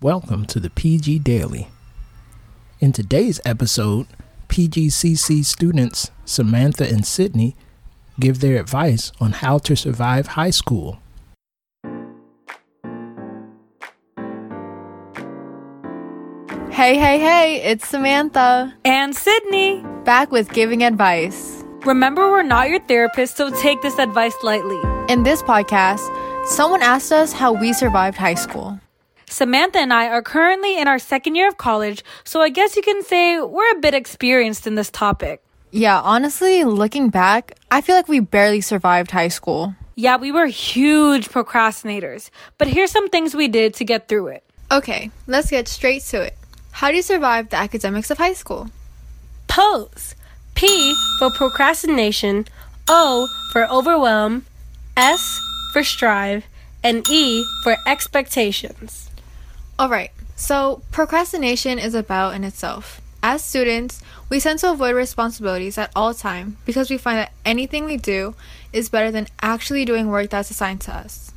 Welcome to the PG Daily. In today's episode, PGCC students Samantha and Sydney give their advice on how to survive high school. Hey, hey, hey, it's Samantha. And Sydney. Back with giving advice. Remember, we're not your therapist, so take this advice lightly. In this podcast, someone asked us how we survived high school. Samantha and I are currently in our second year of college, so I guess you can say we're a bit experienced in this topic. Yeah, honestly, looking back, I feel like we barely survived high school. Yeah, we were huge procrastinators, but here's some things we did to get through it. Okay, let's get straight to it. How do you survive the academics of high school? Pose. P for procrastination, O for overwhelm, S for strive, and E for expectations. Alright, so procrastination is about in itself. As students, we tend to avoid responsibilities at all time because we find that anything we do is better than actually doing work that's assigned to us.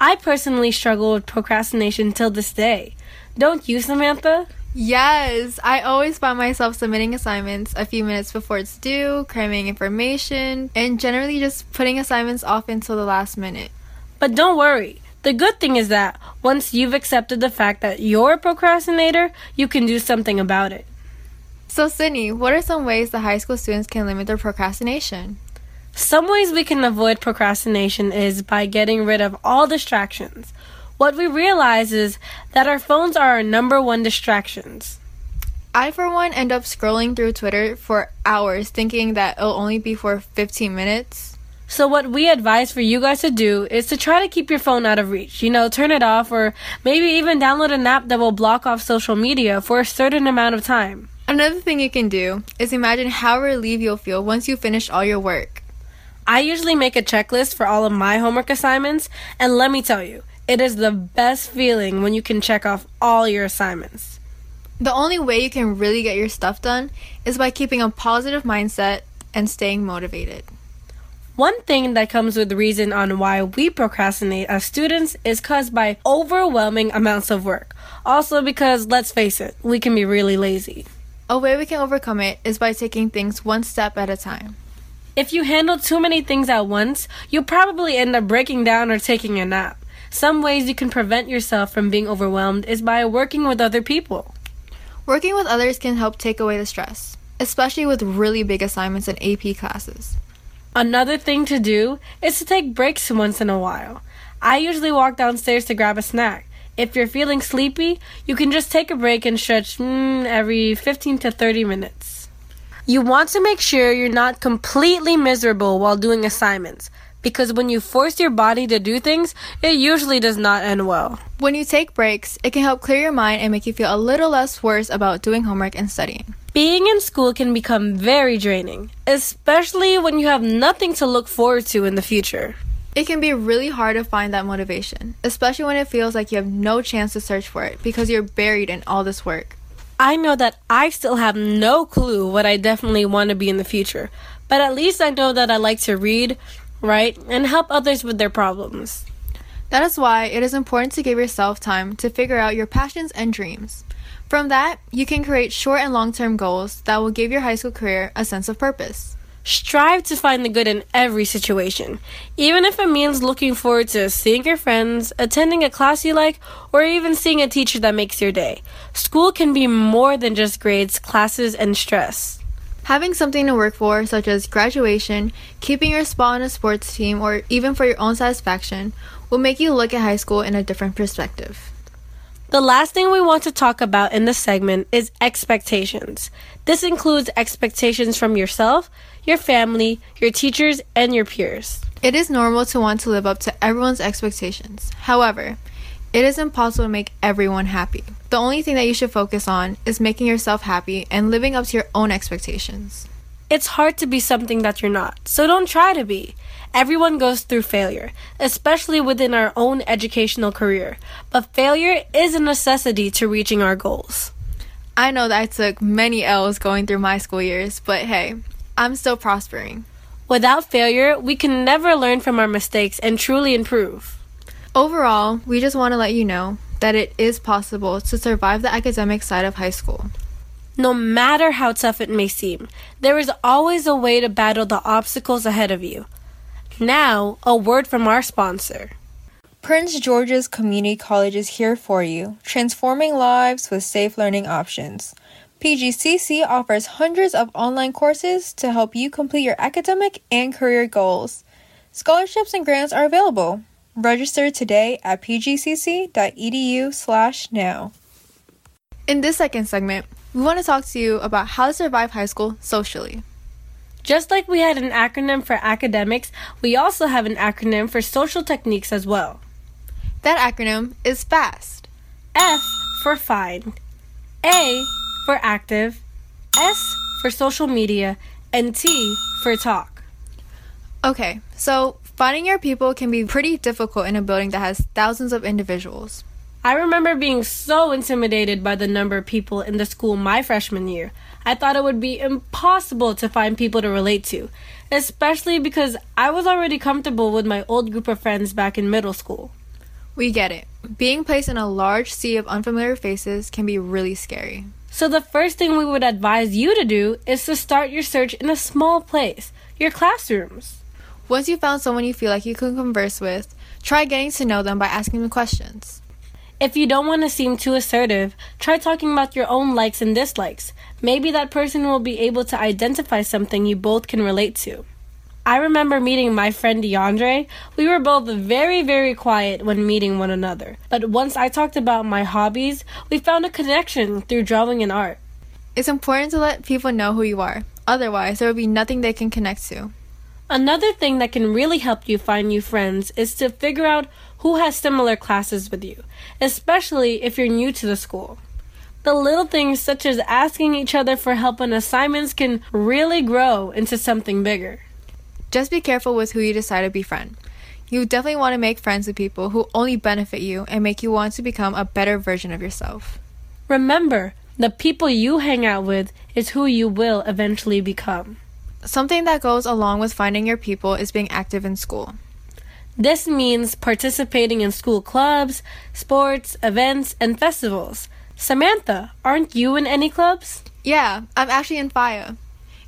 I personally struggle with procrastination till this day. Don't you, Samantha? Yes, I always find myself submitting assignments a few minutes before it's due, cramming information, and generally just putting assignments off until the last minute. But don't worry. The good thing is that once you've accepted the fact that you're a procrastinator, you can do something about it. So, Sydney, what are some ways that high school students can limit their procrastination? Some ways we can avoid procrastination is by getting rid of all distractions. What we realize is that our phones are our number one distractions. I, for one, end up scrolling through Twitter for hours thinking that it'll only be for 15 minutes. So, what we advise for you guys to do is to try to keep your phone out of reach. You know, turn it off or maybe even download an app that will block off social media for a certain amount of time. Another thing you can do is imagine how relieved you'll feel once you finish all your work. I usually make a checklist for all of my homework assignments, and let me tell you, it is the best feeling when you can check off all your assignments. The only way you can really get your stuff done is by keeping a positive mindset and staying motivated. One thing that comes with the reason on why we procrastinate as students is caused by overwhelming amounts of work. Also because let's face it, we can be really lazy. A way we can overcome it is by taking things one step at a time. If you handle too many things at once, you'll probably end up breaking down or taking a nap. Some ways you can prevent yourself from being overwhelmed is by working with other people. Working with others can help take away the stress, especially with really big assignments and AP classes. Another thing to do is to take breaks once in a while. I usually walk downstairs to grab a snack. If you're feeling sleepy, you can just take a break and stretch mm, every 15 to 30 minutes. You want to make sure you're not completely miserable while doing assignments because when you force your body to do things, it usually does not end well. When you take breaks, it can help clear your mind and make you feel a little less worse about doing homework and studying. Being in school can become very draining, especially when you have nothing to look forward to in the future. It can be really hard to find that motivation, especially when it feels like you have no chance to search for it because you're buried in all this work. I know that I still have no clue what I definitely want to be in the future, but at least I know that I like to read, write, and help others with their problems. That is why it is important to give yourself time to figure out your passions and dreams. From that, you can create short and long term goals that will give your high school career a sense of purpose. Strive to find the good in every situation, even if it means looking forward to seeing your friends, attending a class you like, or even seeing a teacher that makes your day. School can be more than just grades, classes, and stress. Having something to work for, such as graduation, keeping your spot on a sports team, or even for your own satisfaction, will make you look at high school in a different perspective. The last thing we want to talk about in this segment is expectations. This includes expectations from yourself, your family, your teachers, and your peers. It is normal to want to live up to everyone's expectations. However, it is impossible to make everyone happy. The only thing that you should focus on is making yourself happy and living up to your own expectations. It's hard to be something that you're not, so don't try to be. Everyone goes through failure, especially within our own educational career, but failure is a necessity to reaching our goals. I know that I took many L's going through my school years, but hey, I'm still prospering. Without failure, we can never learn from our mistakes and truly improve. Overall, we just want to let you know that it is possible to survive the academic side of high school. No matter how tough it may seem, there is always a way to battle the obstacles ahead of you. Now, a word from our sponsor. Prince George's Community College is here for you, transforming lives with safe learning options. PGCC offers hundreds of online courses to help you complete your academic and career goals. Scholarships and grants are available. Register today at pgcc.edu/now. In this second segment, we want to talk to you about how to survive high school socially. Just like we had an acronym for academics, we also have an acronym for social techniques as well. That acronym is FAST. F for find, A for active, S for social media, and T for talk. Okay, so finding your people can be pretty difficult in a building that has thousands of individuals. I remember being so intimidated by the number of people in the school my freshman year. I thought it would be impossible to find people to relate to, especially because I was already comfortable with my old group of friends back in middle school. We get it. Being placed in a large sea of unfamiliar faces can be really scary. So, the first thing we would advise you to do is to start your search in a small place, your classrooms. Once you found someone you feel like you can converse with, try getting to know them by asking them questions. If you don't want to seem too assertive, try talking about your own likes and dislikes. Maybe that person will be able to identify something you both can relate to. I remember meeting my friend DeAndre. We were both very, very quiet when meeting one another. But once I talked about my hobbies, we found a connection through drawing and art. It's important to let people know who you are. Otherwise, there will be nothing they can connect to. Another thing that can really help you find new friends is to figure out who has similar classes with you, especially if you're new to the school. The little things such as asking each other for help on assignments can really grow into something bigger. Just be careful with who you decide to befriend. You definitely want to make friends with people who only benefit you and make you want to become a better version of yourself. Remember, the people you hang out with is who you will eventually become. Something that goes along with finding your people is being active in school. This means participating in school clubs, sports, events, and festivals. Samantha, aren't you in any clubs? Yeah, I'm actually in FIA.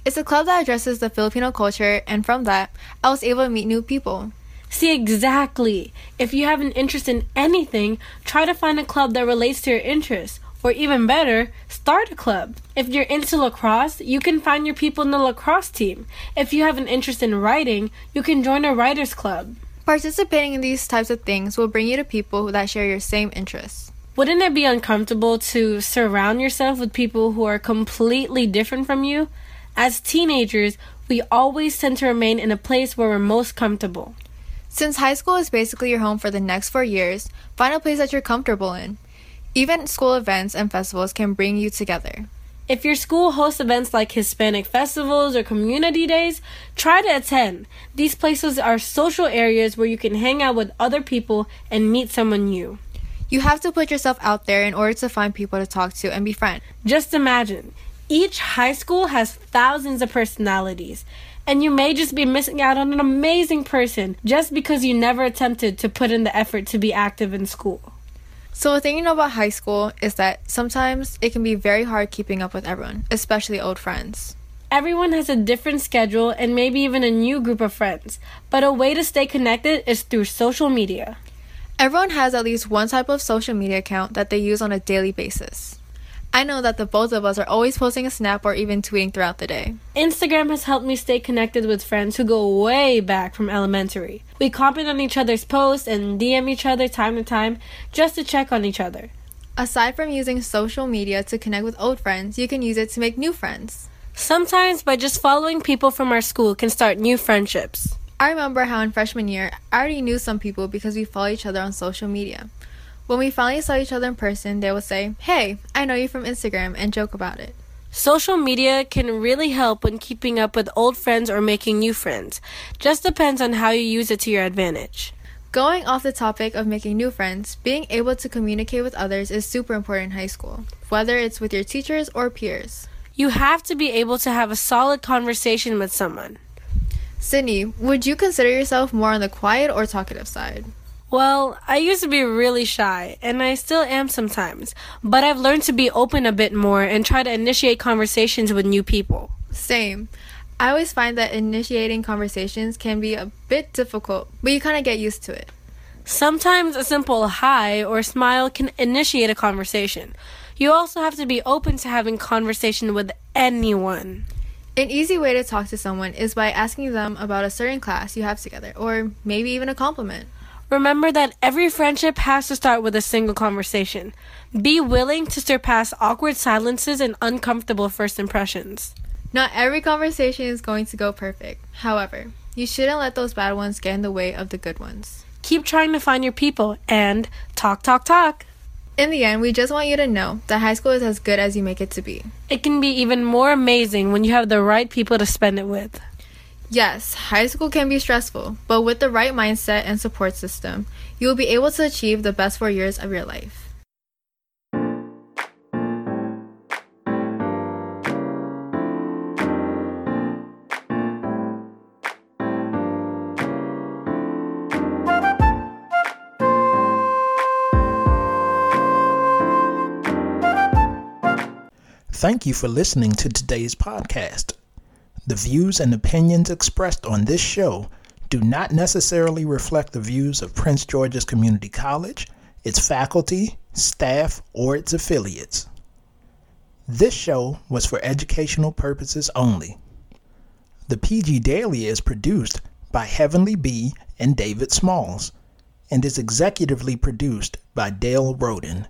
It's a club that addresses the Filipino culture, and from that, I was able to meet new people. See, exactly. If you have an interest in anything, try to find a club that relates to your interests. Or even better, start a club. If you're into lacrosse, you can find your people in the lacrosse team. If you have an interest in writing, you can join a writer's club. Participating in these types of things will bring you to people that share your same interests. Wouldn't it be uncomfortable to surround yourself with people who are completely different from you? As teenagers, we always tend to remain in a place where we're most comfortable. Since high school is basically your home for the next four years, find a place that you're comfortable in. Even school events and festivals can bring you together. If your school hosts events like Hispanic festivals or community days, try to attend. These places are social areas where you can hang out with other people and meet someone new. You have to put yourself out there in order to find people to talk to and befriend. Just imagine each high school has thousands of personalities, and you may just be missing out on an amazing person just because you never attempted to put in the effort to be active in school. So, the thing you know about high school is that sometimes it can be very hard keeping up with everyone, especially old friends. Everyone has a different schedule and maybe even a new group of friends, but a way to stay connected is through social media. Everyone has at least one type of social media account that they use on a daily basis. I know that the both of us are always posting a snap or even tweeting throughout the day. Instagram has helped me stay connected with friends who go way back from elementary. We comment on each other's posts and DM each other time to time just to check on each other. Aside from using social media to connect with old friends, you can use it to make new friends. Sometimes by just following people from our school can start new friendships. I remember how in freshman year, I already knew some people because we follow each other on social media. When we finally saw each other in person, they would say, Hey, I know you from Instagram, and joke about it. Social media can really help when keeping up with old friends or making new friends. Just depends on how you use it to your advantage. Going off the topic of making new friends, being able to communicate with others is super important in high school, whether it's with your teachers or peers. You have to be able to have a solid conversation with someone. Sydney, would you consider yourself more on the quiet or talkative side? Well, I used to be really shy, and I still am sometimes, but I've learned to be open a bit more and try to initiate conversations with new people. Same. I always find that initiating conversations can be a bit difficult, but you kind of get used to it. Sometimes a simple hi or smile can initiate a conversation. You also have to be open to having conversation with anyone. An easy way to talk to someone is by asking them about a certain class you have together, or maybe even a compliment. Remember that every friendship has to start with a single conversation. Be willing to surpass awkward silences and uncomfortable first impressions. Not every conversation is going to go perfect. However, you shouldn't let those bad ones get in the way of the good ones. Keep trying to find your people and talk, talk, talk. In the end, we just want you to know that high school is as good as you make it to be. It can be even more amazing when you have the right people to spend it with. Yes, high school can be stressful, but with the right mindset and support system, you will be able to achieve the best four years of your life. Thank you for listening to today's podcast. The views and opinions expressed on this show do not necessarily reflect the views of Prince George's Community College, its faculty, staff, or its affiliates. This show was for educational purposes only. The PG Daily is produced by Heavenly B and David Smalls and is executively produced by Dale Roden.